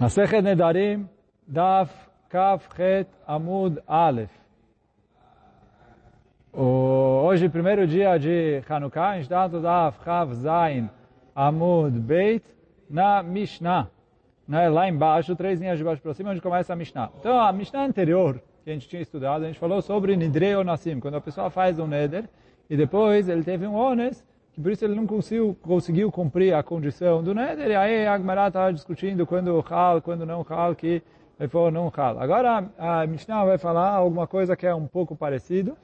Masechet Nedarim, Daf Kaf Het Amud Aleph. Hoje, primeiro dia de Hanukkah, a gente está no Daf Kav Zain Amud Beit na Mishnah. Né? Lá embaixo, três linhas de baixo para cima, onde começa a Mishnah. Então, a Mishnah anterior, que a gente tinha estudado, a gente falou sobre Nidrei Onassim, quando a pessoa faz um Neder, e depois ele teve um Ones, que por isso ele não conseguiu, conseguiu cumprir a condição do Neder, e aí a Agmará estava discutindo quando Hal, quando não Hal, que ele falou não Hal. Agora a Mishnah vai falar alguma coisa que é um pouco parecido,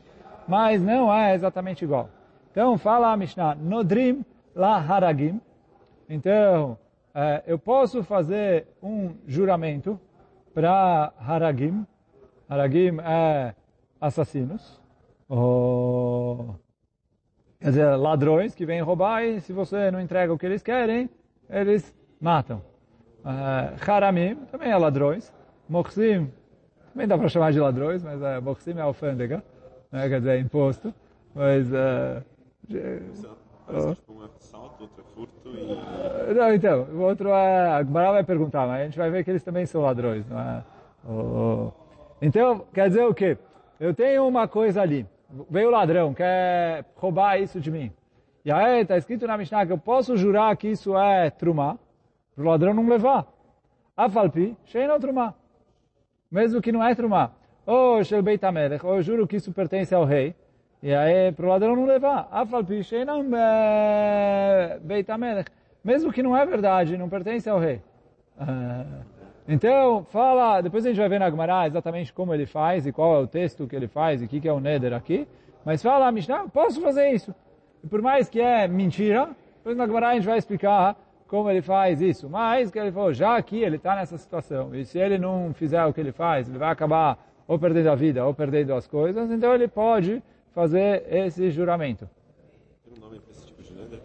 mas não é exatamente igual. Então fala a Mishnah, Nodrim la Haragim. Então, é, eu posso fazer um juramento para Haragim. Haragim é assassinos. Ou quer dizer, ladrões que vêm roubar e se você não entrega o que eles querem, eles matam. Uh, haramim também é ladrões. Mochsim, também dá para chamar de ladrões, mas uh, Mochsim é alfândega, né, quer dizer, imposto. Mas... Uh, Parece que um é assalto, outro é furto e... Não, então, o outro é... A Gmará vai perguntar, mas a gente vai ver que eles também são ladrões, não é? Oh. Então, quer dizer o quê? Eu tenho uma coisa ali veio o ladrão, quer roubar isso de mim. E aí está escrito na Mishnah que eu posso jurar que isso é trumá, para o ladrão não levar. Afalpi, sheino trumá. Mesmo que não é trumá. Ou shel beit ou eu juro que isso pertence ao rei. E aí para o ladrão não levar. Afalpi, sheino beit Mesmo que não é verdade, não pertence ao rei. Uh, então, fala, depois a gente vai ver na Gemara exatamente como ele faz e qual é o texto que ele faz e o que, que é o Neder aqui. Mas fala Mishnah, posso fazer isso. E por mais que é mentira, depois na Gemara a gente vai explicar como ele faz isso. Mas, que ele falou, já aqui ele está nessa situação. E se ele não fizer o que ele faz, ele vai acabar ou perdendo a vida ou perdendo as coisas. Então ele pode fazer esse juramento. Tem um nome para esse tipo de Neder?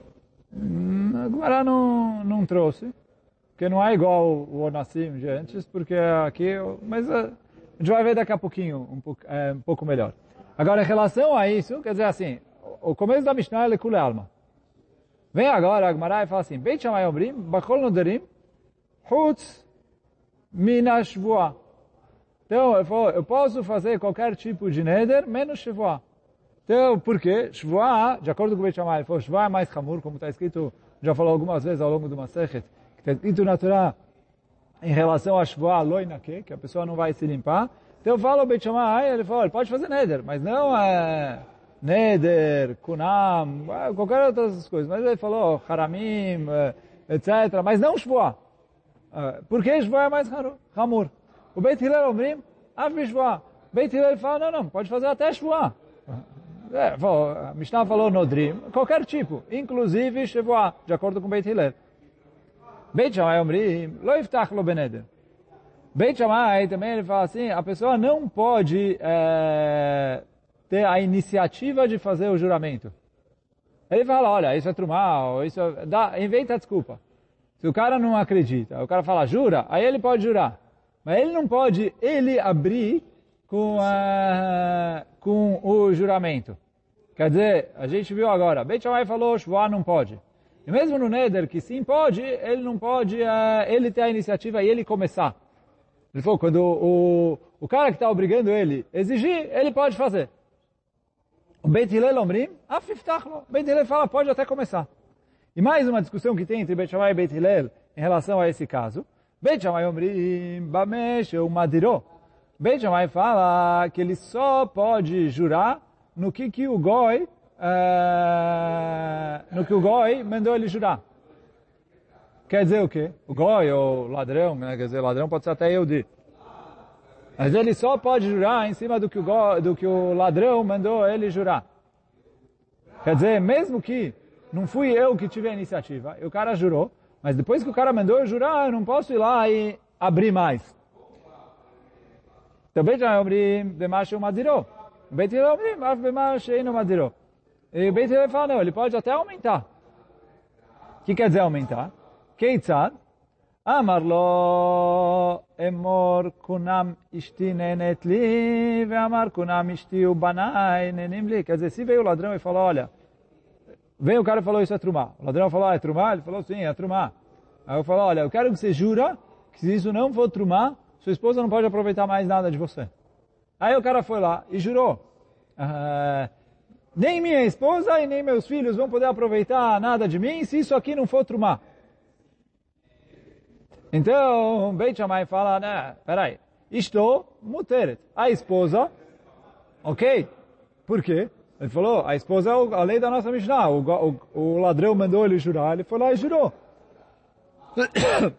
Hum, a Gemara não, não trouxe que não é igual o Onassim de antes, porque aqui, mas eh, a gente vai ver daqui a pouquinho, um pouco, é, um pouco melhor. Agora, em relação a isso, quer dizer assim, o começo da Mishnah é Kule Alma. Vem agora a Gemara e fala assim, Beit Shammai Omrim, Bachol Noderim, Hutz Minashvua. Então, eu, falo, eu posso fazer qualquer tipo de neder, menos Shvua. Então, por quê? Shvua, de acordo com o Beit Shammai, ele falou, Shvua é mais hamur, como está escrito, já falou algumas vezes ao longo do Masechet, está escrito na Torá em relação a Shvoah Loinake, que a pessoa não vai se limpar. Então eu falo Beit Shammai, ele fala, ele pode fazer Neder, mas não é Neder, Kunam, qualquer outras coisas. Mas ele falou Haramim, etc. Mas não Shvoah. Porque Shvoah é mais Hamur. O Beit Hillel Omrim, Av Shvoah. Beit Hillel fala, não, não, pode fazer até Shvoah. É, a Mishnah falou Nodrim, qualquer tipo, inclusive Shvoah, de acordo com Beit Hillel. Beit Shammai Omrim, lo iftach lo beneder. Beit Shammai também ele fala assim, a pessoa não pode é, ter a iniciativa de fazer o juramento. Ele fala, olha, isso é trumal, isso é... Dá, inventa desculpa. Se o cara não acredita, o cara fala, jura, aí ele pode jurar. Mas ele não pode, ele abrir com, uh, com o juramento. Quer dizer, a gente viu agora, Beit Shammai falou, Shua não pode. E mesmo no Neder, que sim pode, ele não pode, uh, ele ter a iniciativa e ele começar. Ele falou, quando o, o cara que está obrigando ele exigir, ele pode fazer. O Beit Hillel Omrim, afiftachlo. Beit Hillel fala, pode até começar. E mais uma discussão que tem entre Beit Shammai e Beit Hillel em relação a esse caso. Beit Shammai Omrim, Bamesh, o Madiró. Beit Shammai fala que ele só pode jurar no que, que o Goi uh, no que o Goi mandou ele jurar. Quer dizer o quê? O Goi, ou ladrão, né? quer dizer, ladrão pode ser até Yehudi. Mas ele só pode jurar em cima do que o, Goi, do que o ladrão mandou ele jurar. Quer dizer, mesmo que não fui eu que tive a iniciativa, e o cara jurou, mas depois que o cara mandou eu jurar, eu não posso ir lá e abrir mais. Então, Beit Omrim, Bemash Madiró. Beit Omrim, Af Bemash Eino Madiró. E o Beit Hillel fala, não, ele pode até aumentar. O que quer dizer aumentar? Keitzad, Amar lo emor kunam ishti nenet li, ve amar kunam ishti ubanai nenim li. Quer dizer, se veio o ladrão e falou, olha, veio o cara e falou, isso é trumá. O ladrão falou, ah, é trumá? Ele falou, sim, é trumá. Aí eu falo, olha, eu quero que você jura que se isso não for trumá, sua esposa não pode aproveitar mais nada de você. Aí o cara foi lá e jurou, ah, nem minha esposa e nem meus filhos vão poder aproveitar nada de mim se isso aqui não for trumá. Então, Beit Shammai fala, né, peraí, estou muteret. A esposa, ok? Por quê? Ele falou, a esposa é a lei da nossa Mishnah. O, o, o ladrão mandou ele jurar, ele foi lá e jurou.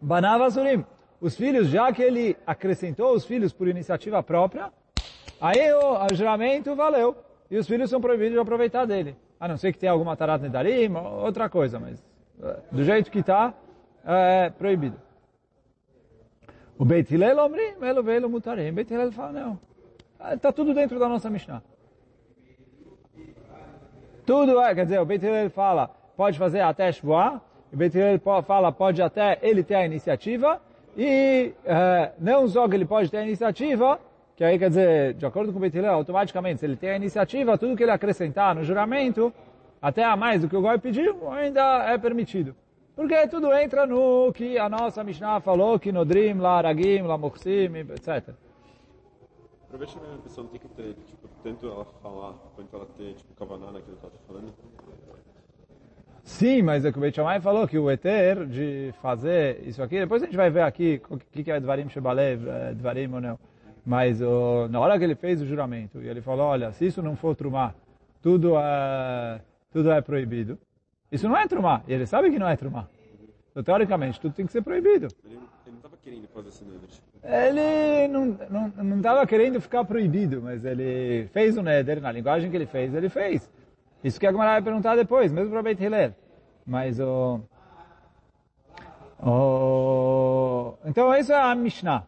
Banava Surim. Os filhos, já que ele acrescentou os filhos por iniciativa própria, aí o juramento valeu. E os filhos são proibidos de aproveitar dele. A não ser que tenha alguma tarat nedarim, outra coisa, mas eh, do jeito que está, é proibido. O Beit Hillel omrim, elo velo mutarim. Beit Hillel fala, não, está tudo dentro da nossa Mishnah. Tudo é, quer dizer, o Beit Hillel fala, pode fazer até Shvoah, o Beit Hillel fala, pode até ele ter a iniciativa, e é, não só que ele pode ter a iniciativa, que aí quer dizer, de acordo com o Beit Hillel, automaticamente, se ele tem a iniciativa, tudo que ele acrescentar no juramento, até a mais do que o Goi pediu, ainda é permitido. Porque tudo entra no que a nossa Mishnah falou, que Nodrim, La Ragim, La Mochsim, etc. Para ver se a pessoa não tem que ter, tipo, tanto ela falar, quanto ela ter, tipo, kavaná naquilo que ela está falando. Sim, mas é que o Beit Shammai falou que o Eter de fazer isso aqui, depois a gente vai ver aqui o que, que é Dvarim Shebalev, é Dvarim ou não. Mas na hora que ele fez o juramento, e ele falou, olha, se isso não for trumar, tudo é, tudo é proibido. Isso não é trumar, e ele sabe que não é trumar. Então, teoricamente, tudo tem que ser proibido. Ele, ele não estava querendo fazer esse neder. Ele não estava querendo ficar proibido, mas ele fez o neder, na linguagem que ele fez, ele fez. Isso que a Gemara vai perguntar depois, mesmo para Beit Hillel. Mas o... o... Então, isso é a Mishnah.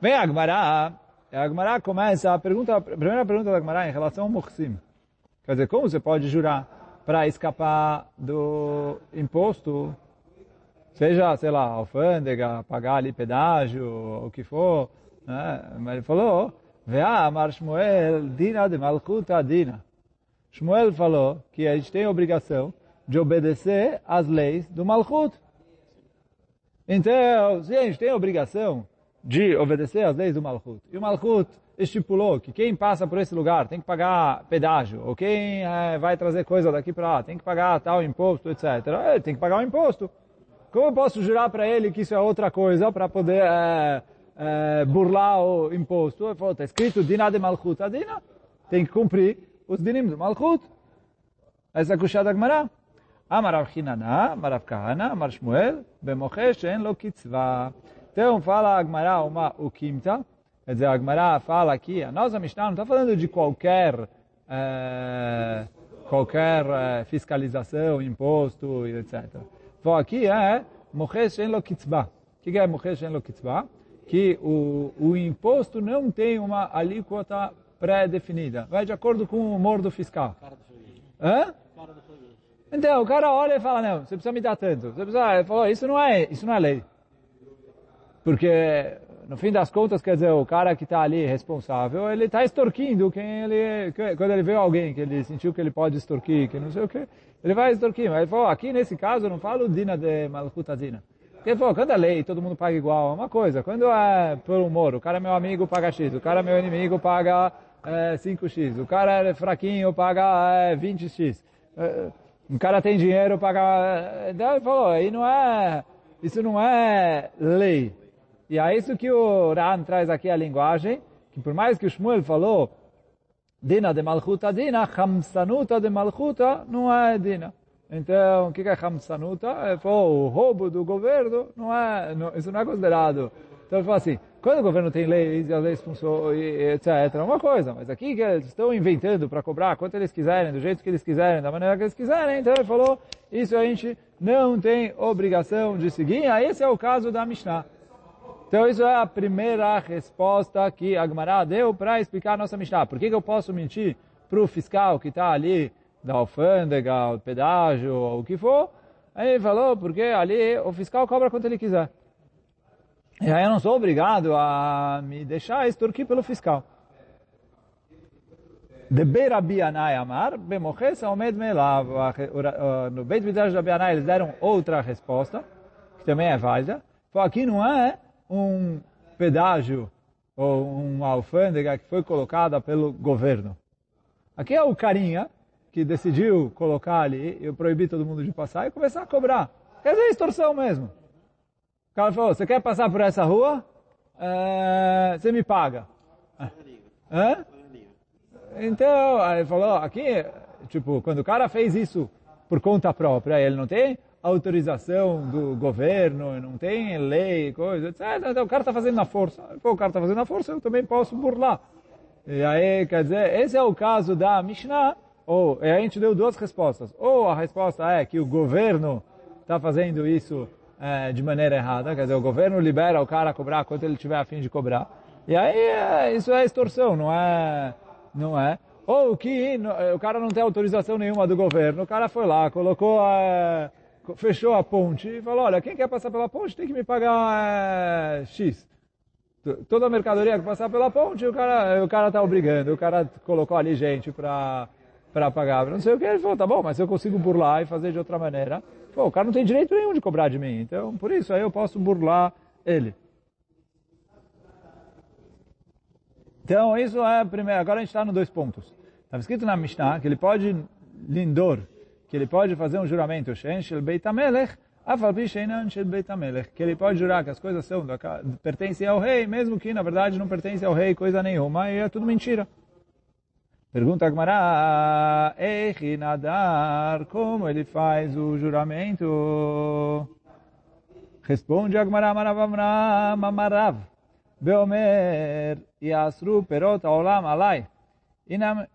Vem a Gemara, a Gemara começa a pergunta, a primeira pergunta da Gemara em relação ao Mochsim. Quer dizer, como você pode jurar para escapar do imposto seja, sei lá, alfândega, pagar ali pedágio, o que for. Né? Mas ele falou, Vea, Amar Shmuel, Dina de Malchuta Dina. Shmuel falou que a gente tem a obrigação de obedecer às leis do Malchut. Então, se a gente tem a obrigação de obedecer às leis do Malchut, e o Malchut estipulou que quem passa por esse lugar tem que pagar pedágio, ou quem é, vai trazer coisa daqui para lá tem que pagar tal imposto, etc. Ele tem que pagar o imposto. Como eu posso jurar para ele que isso é outra coisa para poder é, é, burlar o imposto? Ele falou, está escrito Dina de Malchut. A Dina tem que cumprir os dinim do Malchut. Essa é a kushá da Gemara. Amar Rav Hinana, Amar Rav Kahana, Amar Shmuel, Bemoche Shen Lo Kitzvah. Então fala a Gemara uma ukimta, quer dizer, a Gemara fala aqui, a nossa Mishnah não está falando de qualquer é, qualquer é, fiscalização, imposto, etc. Então aqui é Mochesh en lo kitzbah. O que é Mochesh en lo kitzbah? Que o, o imposto não tem uma alíquota pré-definida. Vai de acordo com o humor do fiscal. Hã? Então, o cara olha e fala, não, você precisa me dar tanto. Você precisa, ele falou, isso não é, isso não é lei. Porque, no fim das contas, quer dizer, o cara que está ali responsável, ele está extorquindo quem ele, quando ele vê alguém que ele sentiu que ele pode extorquir, que não sei o que, ele vai extorquir. Mas ele falou, aqui nesse caso eu não falo dina de malchutadina. Porque ele falou, quando é lei, todo mundo paga igual, é uma coisa. Quando é por humor, o cara é meu amigo, paga X. O cara é meu inimigo, paga é, 5X. O cara é fraquinho, paga é, 20X. É, o cara tem dinheiro, paga... É, então ele falou, aí não é... Isso não é lei. E é isso que o Ran traz aqui a linguagem, que por mais que o Shmuel falou, Dina de Malchuta Dina, Hamsanuta de Malchuta não é Dina. Então, o que é Hamsanuta? É o roubo do governo, não é, não, isso não é considerado. Então ele fala assim, quando o governo tem leis e as leis funcionam, etc., é uma coisa, mas aqui que eles estão inventando para cobrar quanto eles quiserem, do jeito que eles quiserem, da maneira que eles quiserem, então ele falou, isso a gente não tem obrigação de seguir, ah, esse é o caso da Mishnah. Então isso é a primeira resposta que a Gemara deu para explicar a nossa Mishnah. Por que, que eu posso mentir para o fiscal que está ali da alfândega, o pedágio, ou o que for? Aí ele falou, porque ali o fiscal cobra quanto ele quiser. E aí eu não sou obrigado a me deixar extorquir pelo fiscal. De Beirabi Anai Amar, Bemoches Omed Melav. No Beit Midrash da Bianai eles deram outra resposta, que também é válida. Falou, aqui não é um pedágio ou uma alfândega que foi colocada pelo governo. Aqui é o carinha que decidiu colocar ali e proibir todo mundo de passar e começar a cobrar. Quer dizer, extorsão mesmo. O cara falou, você quer passar por essa rua? É, você me paga. Hã? Então, aí ele falou, aqui, tipo, quando o cara fez isso por conta própria, ele não tem autorização do governo, não tem lei, coisa, etc. Então o cara está fazendo na força. Pô, o cara está fazendo na força, eu também posso burlar. E aí, quer dizer, esse é o caso da Mishnah, ou a gente deu duas respostas. Ou a resposta é que o governo está fazendo isso é, de maneira errada, quer dizer, o governo libera o cara a cobrar quanto ele tiver a fim de cobrar. E aí, é, isso é extorsão, não é, não é. Ou que o cara não tem autorização nenhuma do governo, o cara foi lá, colocou a fechou a ponte e falou, olha, quem quer passar pela ponte tem que me pagar é, X. Toda a mercadoria que passar pela ponte, o cara o cara está obrigando, o cara colocou ali gente para para pagar, não sei o que, ele falou, tá bom, mas se eu consigo burlar e fazer de outra maneira, pô, o cara não tem direito nenhum de cobrar de mim, então por isso aí eu posso burlar ele. Então isso é primeiro, agora a gente está no dois pontos. Está escrito na Mishnah que ele pode lindor que ele pode fazer um juramento, que ele pode jurar que as coisas são, pertencem ao rei, mesmo que na verdade não pertence ao rei coisa nenhuma, e é tudo mentira. Pergunta a Gmará, Nadar, como ele faz o juramento? Responde a Gmará, Mamarav, Beomer, Yasru Perot Olam Alai,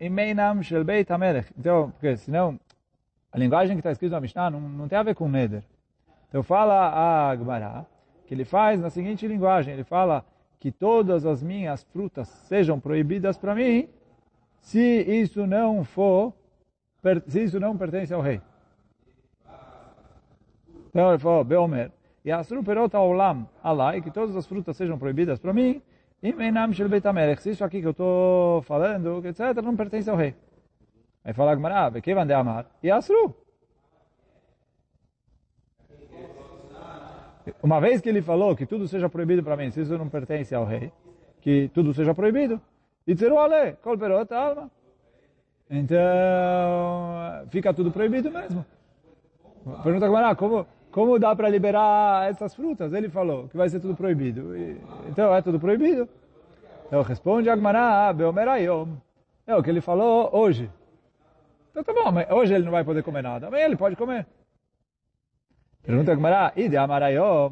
Imeinam Shel Beit HaMelech. Então, porque senão a linguagem que está escrita na Mishnah não, não tem a ver com Neder. Então fala a Gemara que ele faz na seguinte linguagem, ele fala que todas as minhas frutas sejam proibidas para mim, se isso não for, se isso não pertence ao rei. Então ele falou, Beomer, e asru olam alai, que todas as frutas sejam proibidas para mim, e menam shel beit se isso aqui que eu estou falando, etc., não pertence ao rei. Aí fala a Gemara, Bekevan de Amar, e Asru. Uma vez que ele falou que tudo seja proibido para mim, se isso não pertence ao rei, que tudo seja proibido, Itzeru ale, alma. Então, fica tudo proibido mesmo. Pergunta a Gemara, como, como dá para liberar essas frutas? Ele falou que vai ser tudo proibido. E, então, é tudo proibido. Então, responde a Gemara, Beomer Ayom. É o que ele falou hoje. Então tá bom, hoje ele não vai poder comer nada. Amanhã ele pode comer. Pergunta a Gemara, ide amarayom,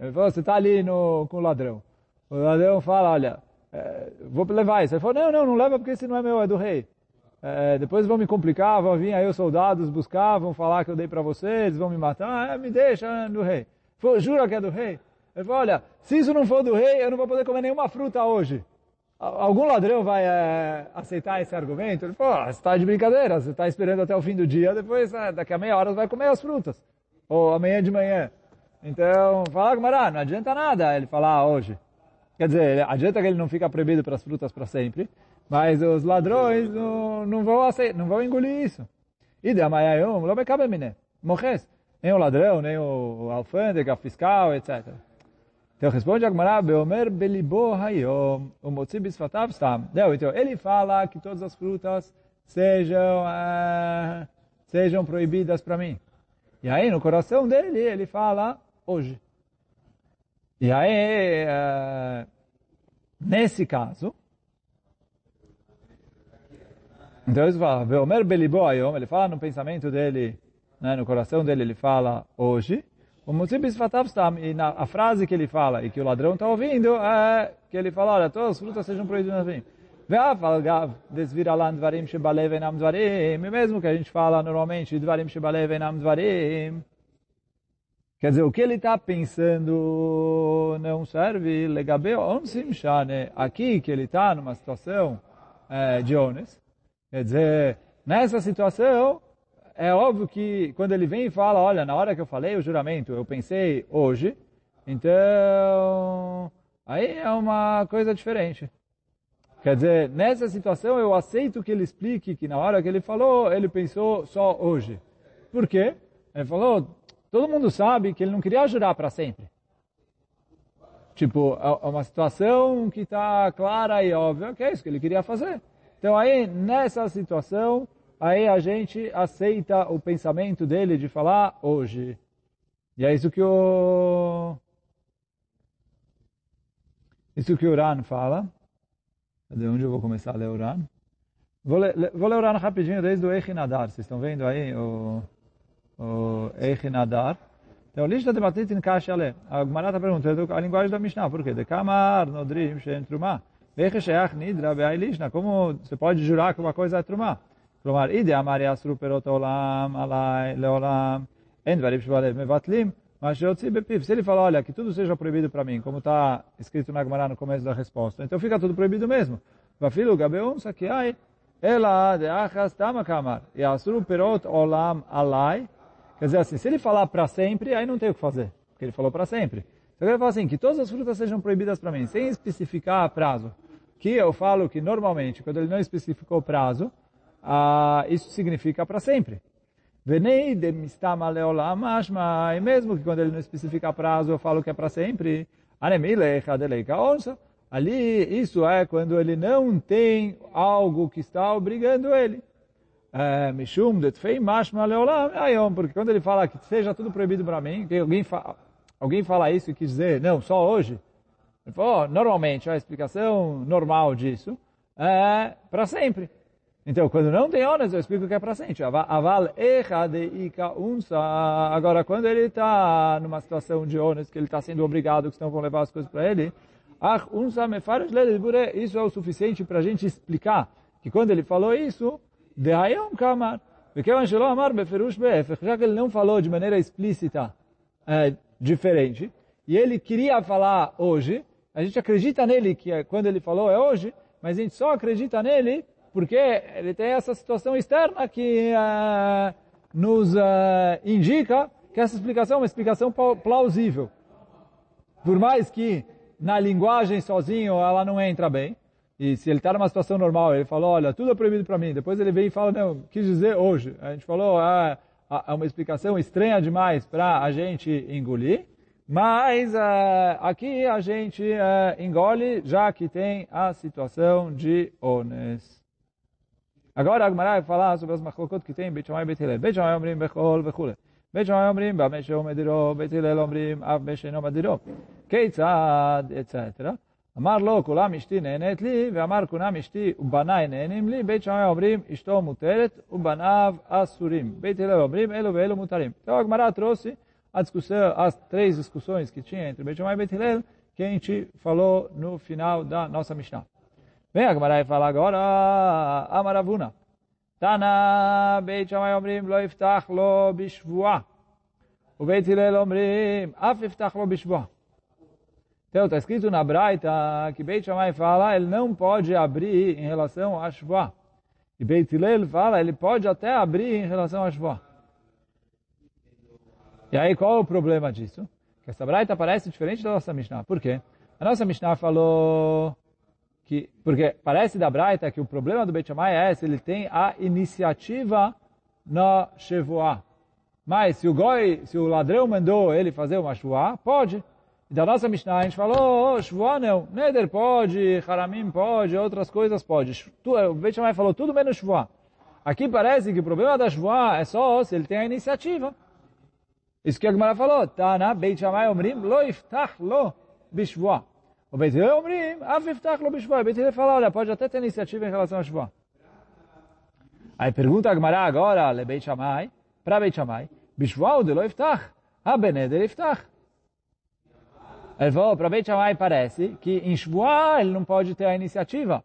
Ele falou, você está ali no, com o ladrão. O ladrão fala, olha, é, vou levar isso. Ele falou, não, não, não leva porque esse não é meu, é do rei. É, depois vão me complicar, vão vir aí os soldados buscar, vão falar que eu dei para você, eles vão me matar. Ah, me deixa, é do rei. Jura que é do rei? Ele falou, olha, se isso não for do rei, eu não vou poder comer nenhuma fruta hoje. Algum ladrão vai é, aceitar esse argumento? Ele falou, você está de brincadeira, você está esperando até o fim do dia, depois é, daqui a meia hora vai comer as frutas. Ou amanhã de manhã. Então, fala com Mará, não adianta nada ele falar hoje. Quer dizer, adianta que ele não fica proibido para as frutas para sempre, mas os ladrões não, não, vão, aceitar, não vão engolir isso. E de amanhã, não vai caber, morres. Nem o ladrão, nem o alfândega, fiscal, etc. Então responde a Gemara, Beomer belibo hayom, o motzi bisfatav stam. Então ele fala que todas as frutas sejam, uh, sejam proibidas para mim. E aí no coração dele ele fala hoje. E aí, uh, nesse caso, então ele fala, Beomer belibo hayom, ele fala no pensamento dele, né, no coração dele ele fala hoje, o Mutzibis Fatavstam, e na, a frase que ele fala, e que o ladrão está ouvindo, é que ele fala, olha, todas as frutas sejam proibidas assim. E mesmo que a gente fala normalmente, Dvarim Shebalev quer dizer, o que ele está pensando não serve, legabeo onsim aqui que ele está numa situação é, de ones, quer dizer, nessa situação, é óbvio que quando ele vem e fala, olha, na hora que eu falei o juramento, eu pensei hoje, então aí é uma coisa diferente. Quer dizer, nessa situação eu aceito que ele explique que na hora que ele falou, ele pensou só hoje. Por quê? Ele falou, todo mundo sabe que ele não queria jurar para sempre. Tipo, é uma situação que está clara e óbvia, que é isso que ele queria fazer. Então aí, nessa situação, aí a gente aceita o pensamento dele de falar hoje. E é isso que o... Isso que o Ran fala. De onde eu vou começar a ler o Ran? Vou vou ler o Ran rapidinho desde o Eichinadar. Vocês estão vendo aí o, o Eichinadar? Então, lista de em caixa ale. A Gemara está perguntando a linguagem da Mishnah. Por quê? De kamar, nodrim, shen trumah. Nidra. Como você pode jurar que uma coisa é trumah? כלומר, אידי אמר יאסרו פירות העולם עליי לעולם, אין דברים שבעליהם מבטלים, mas שיוציא בפיו. Se ele falar, olha, que tudo seja proibido para mim, como está escrito na Gemara no começo da resposta, então fica tudo proibido mesmo. ואפילו גבי אומסה כי אי, אלא דאחס תמה כאמר, יאסרו פירות עולם עליי, quer dizer assim, se ele falar para sempre, aí não tem o que fazer, porque ele falou para sempre. Se ele falar assim, que todas as frutas sejam proibidas para mim, sem especificar prazo, que eu falo que normalmente, quando ele não especificou prazo, ah, isso significa para sempre. E mesmo que quando ele não especifica prazo, eu falo que é para sempre. Ali, isso é quando ele não tem algo que está obrigando ele. É, porque quando ele fala que seja tudo proibido para mim, que alguém, fa alguém fala isso e quis dizer, não, só hoje. Ele falou, normalmente, a explicação normal disso é para sempre. Então, quando não tem ônus, eu explico que é para sempre. Aval unsa. Agora, quando ele está numa situação de ônus, que ele está sendo obrigado, que estão vão levar as coisas para ele, unsa isso é o suficiente para a gente explicar que quando ele falou isso, de kamar. Já que ele não falou de maneira explícita é, diferente, e ele queria falar hoje, a gente acredita nele que é, quando ele falou é hoje, mas a gente só acredita nele porque ele tem essa situação externa que uh, nos uh, indica que essa explicação é uma explicação plausível. Por mais que na linguagem sozinho ela não entra bem, e se ele está numa situação normal, ele falou, olha, tudo é proibido para mim, depois ele vem e fala, não, quis dizer hoje. A gente falou, ah, é uma explicação estranha demais para a gente engolir, mas uh, aqui a gente engole já que tem a situação de ones. Agora a Gemara vai falar sobre as machlokot que tem Beit Shammai e Beit Hillel. Beit Shammai omrim bechol וכו'. בית שמאי אומרים, במה שהוא מדירו, בית הלל אומרים, אף בשאינו מדירו. כיצד, אצטרה. אמר לו, כולם אשתי נהנית לי, ואמר כולם אשתי ובניי נהנים לי. בית שמאי אומרים, אשתו מותרת ובניו אסורים. בית הלל אומרים, אלו ואלו מותרים. Então a Gemara trouxe a discussão, as três discussões que tinha entre Beit Shammai e Beit Hillel, que a gente falou no final da nossa Mishnah. Vem a Gemara e fala agora, Amaravuna. Tana, Beit Shammai Omrim, lo iftach lo bishvua. O Beit Hillel Omrim, af iftach lo bishvua. Então, está escrito na Braita que Beit Shammai fala, ele não pode abrir em relação a Shvua. E Beit Hillel fala, ele pode até abrir em relação a Shvua. E aí, qual é o problema disso? Que essa Braita parece diferente da nossa Mishnah. Por quê? A nossa Mishnah falou que, porque parece da Braita que o problema do Beit Shammai é se ele tem a iniciativa na Shevoah. Mas se o goi, se o ladrão mandou ele fazer uma Shevoah, pode. E da nossa Mishnah a gente falou, oh, não, Neder pode, Haramim pode, outras coisas pode. O Beit Shammai falou tudo menos Shevoah. Aqui parece que o problema da Shevoah é só se ele tem a iniciativa. Isso que a Gemara falou, tá na Beit Shammai Omrim, lo iftach lo bishvoah. O Beit Hillel omrim, aviftach lo bishvah. O Beit Hillel fala, olha, pode até ter iniciativa em relação a Shvah. Aí pergunta a Gemara agora, le Beit Shammai, para Beit Shammai, bishvah de lo iftach, ha beneder iftach. Ele falou, para Beit Shammai parece que em Shvah ele não pode ter a iniciativa.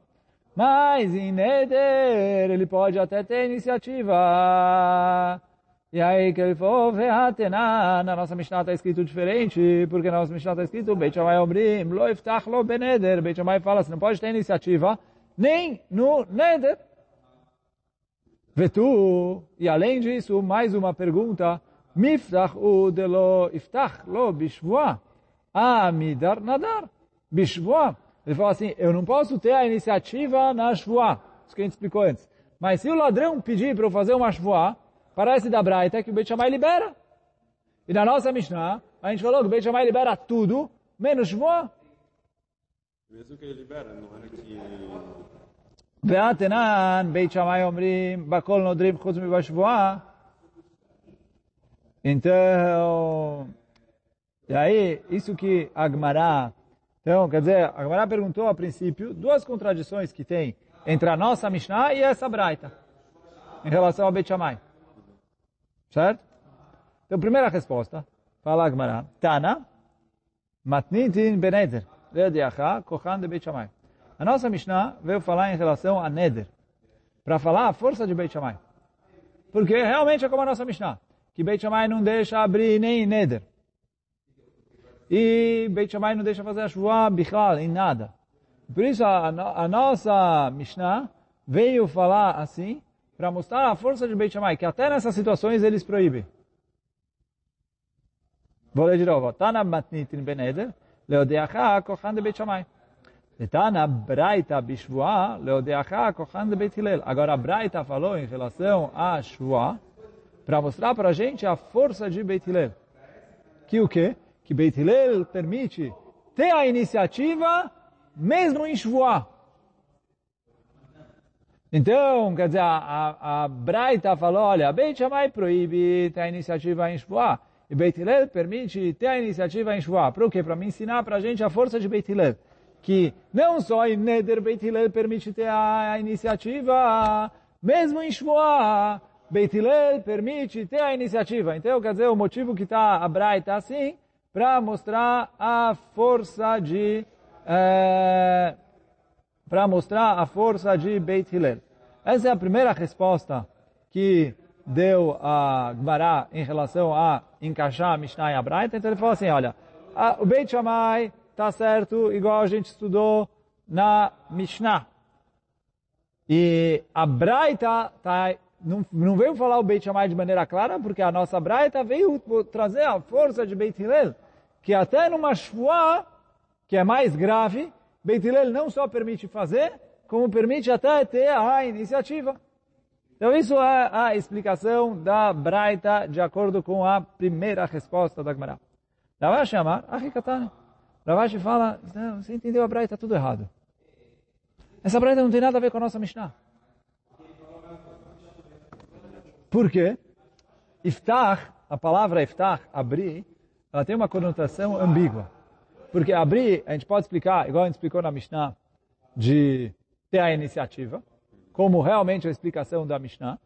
Mas em Neder ele pode até ter iniciativa. E aí que ele falou, Ve'atena, na nossa Mishnah está escrito diferente, porque na nossa Mishnah está escrito, Beit Shammai Omrim, Lo iftach lo beneder, Beit Shammai fala, você não pode ter iniciativa, nem no Neder. Vetu, e além disso, mais uma pergunta, Miftach u de lo iftach lo bishvua, amidar nadar, bishvua. Ele falou assim, eu não posso ter a iniciativa na shvua, isso que a gente explicou antes. Mas se o ladrão pedir para eu fazer uma shvua, Parece da Braita que o Beit Shammai libera. E na nossa Mishnah, a gente falou que o Beit Shammai libera tudo, menos Shvoah. Mesmo que ele libera, não era que... ואתנן, בית שמאי אומרים, בכל נודרים חוץ מבשבועה. Então, e aí, isso que a Agmará, então, quer dizer, a Agmará perguntou a princípio duas contradições que tem entre a nossa Mishnah e essa Braita, em relação ao Beit Shammai. Certo? Então, primeira resposta, fala Agmará, Tana, matnitin beneder, le'adiacha, kochan de Beit Shammai. A nossa Mishnah veio falar em relação a Neder, para falar a força de Beit Shammai. Porque realmente é como a nossa Mishnah, que Beit Shammai não deixa abrir nem Neder. E Beit Shammai não deixa fazer a chuva Bichlal, em nada. Por isso a, a, nossa Mishnah veio falar assim, para mostrar a força de Beit Shammai, que até nessas situações eles proíbem. Vou ler de novo. Tana matnitin beneder, leodeacha kochan de Beit Shammai. Etana Braita Bishvua Leodeacha Kochan de Beit Hillel. Agora a Braita falou em relação a Shvua para mostrar para a gente a força de Beit Hillel. Que o quê? Que Beit Hillel permite ter a iniciativa mesmo em Shvua. Então, quer dizer, a, a, a Braita falou, olha, Beit Shammai proíbe ter a iniciativa em Shvua. E Beit Hillel permite ter a iniciativa em Shvua. Para o quê? Para me ensinar para a gente a força de Beit Hillel que não só em Neder Beit Hillel permite ter a, a iniciativa, mesmo em Shmuah, Beit Hillel permite ter a iniciativa. Então, quer dizer, o motivo que está a Braita assim, para mostrar a força de... É, para mostrar a força de Beit Hillel. Essa é a primeira resposta que deu a Gmará em relação a encaixar a Mishnah e a Braita. Então ele falou assim, olha, o Beit Shammai está certo, igual a gente estudou na Mishnah. E a Braita tá, não, não veio falar o Beit Shammai de maneira clara, porque a nossa Braita veio trazer a força de Beit Hillel, que até numa Shua, que é mais grave, Beit Hillel não só permite fazer, como permite até ter a iniciativa. Então isso é a explicação da Braita de acordo com a primeira resposta da Gemara. Ela vai chamar a Rikatane. Ravashi fala, não, você entendeu a Braita, tudo errado. Essa Braita não tem nada a ver com a nossa Mishnah. Por quê? Iftach, a palavra iftach, abrir, ela tem uma conotação ambígua. Porque abrir, a gente pode explicar, igual a gente explicou na Mishnah, de ter a iniciativa, como realmente a explicação da Mishnah.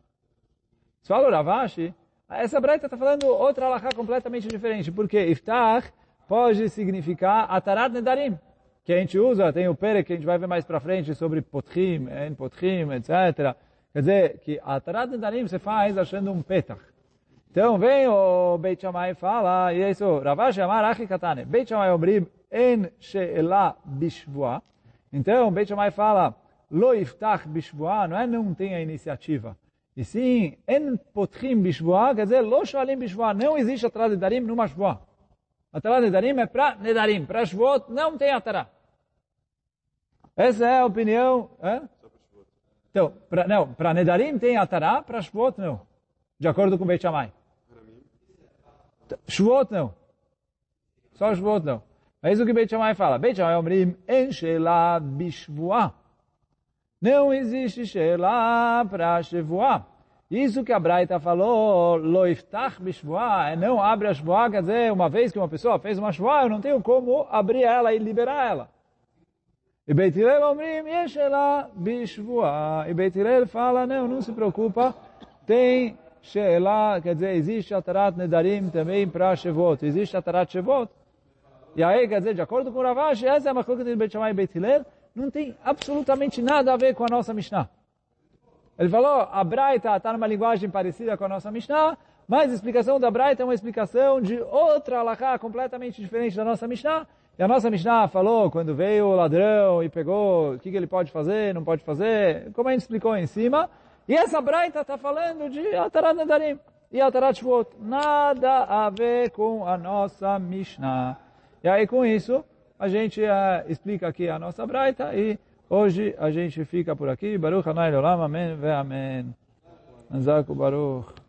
Se fala o Ravashi, essa Braita está falando outra alahá completamente diferente, porque iftach pode significar Atarat Nedarim, que a gente usa, tem o Pere que a gente vai ver mais para frente sobre Potrim, En Potrim, etc. Quer dizer, que Atarat Nedarim você faz achando um petach. Então vem o Beit Shammai e fala, e é isso, Ravash Amar Achi Katane, Beit Shammai Omrim En She'ela Bishvua. Então Beit Shammai fala, Lo Iftach Bishvua, não é não tem a iniciativa. E sim, En Potrim Bishvua, quer dizer, Lo Shoalim Bishvua, não existe Atarat Nedarim numa Shvua. Atará Nedarim é para Nedarim. Para Shvot não tem Atará. Essa é a opinião. É? Então, pra, não, para Nedarim tem Atará, para Shvot não. De acordo com Beit Shammai. Shvot não. Só Shvot não. É isso que Beit Shammai fala. Beit Shammai omrim en shela bishvua. Não existe shela para Shvua. Isso que a Braita falou, loiftach bishvoa, é não abre a shvoa, quer dizer, uma vez que uma pessoa fez uma shvoa, eu não tenho como abrir ela e liberar ela. E Beit Hillel omrim, yeshela bishvoa. E Beit Hillel fala, não, não se preocupa, tem sheela, quer dizer, existe atarat nedarim também para shevot, existe atarat shevot. E aí, quer dizer, de acordo com o Ravash, essa é uma coisa de Beit Shammai e Beit Hillel, não tem absolutamente nada a ver com a nossa Mishnah. Ele falou, a Braita está numa linguagem parecida com a nossa Mishnah, mas a explicação da Braita é uma explicação de outra alahá completamente diferente da nossa Mishnah. E a nossa Mishnah falou, quando veio o ladrão e pegou, o que, que ele pode fazer, não pode fazer, como a gente explicou em cima. E essa Braita está falando de Atarat Nedarim e Atarat Shvot. Nada a ver com a nossa Mishnah. E aí com isso, a gente uh, explica aqui a nossa Braita e Hoje a gente fica por aqui. Baruch Hanai Olam, Amém ve Amém. Anzaku Baruch.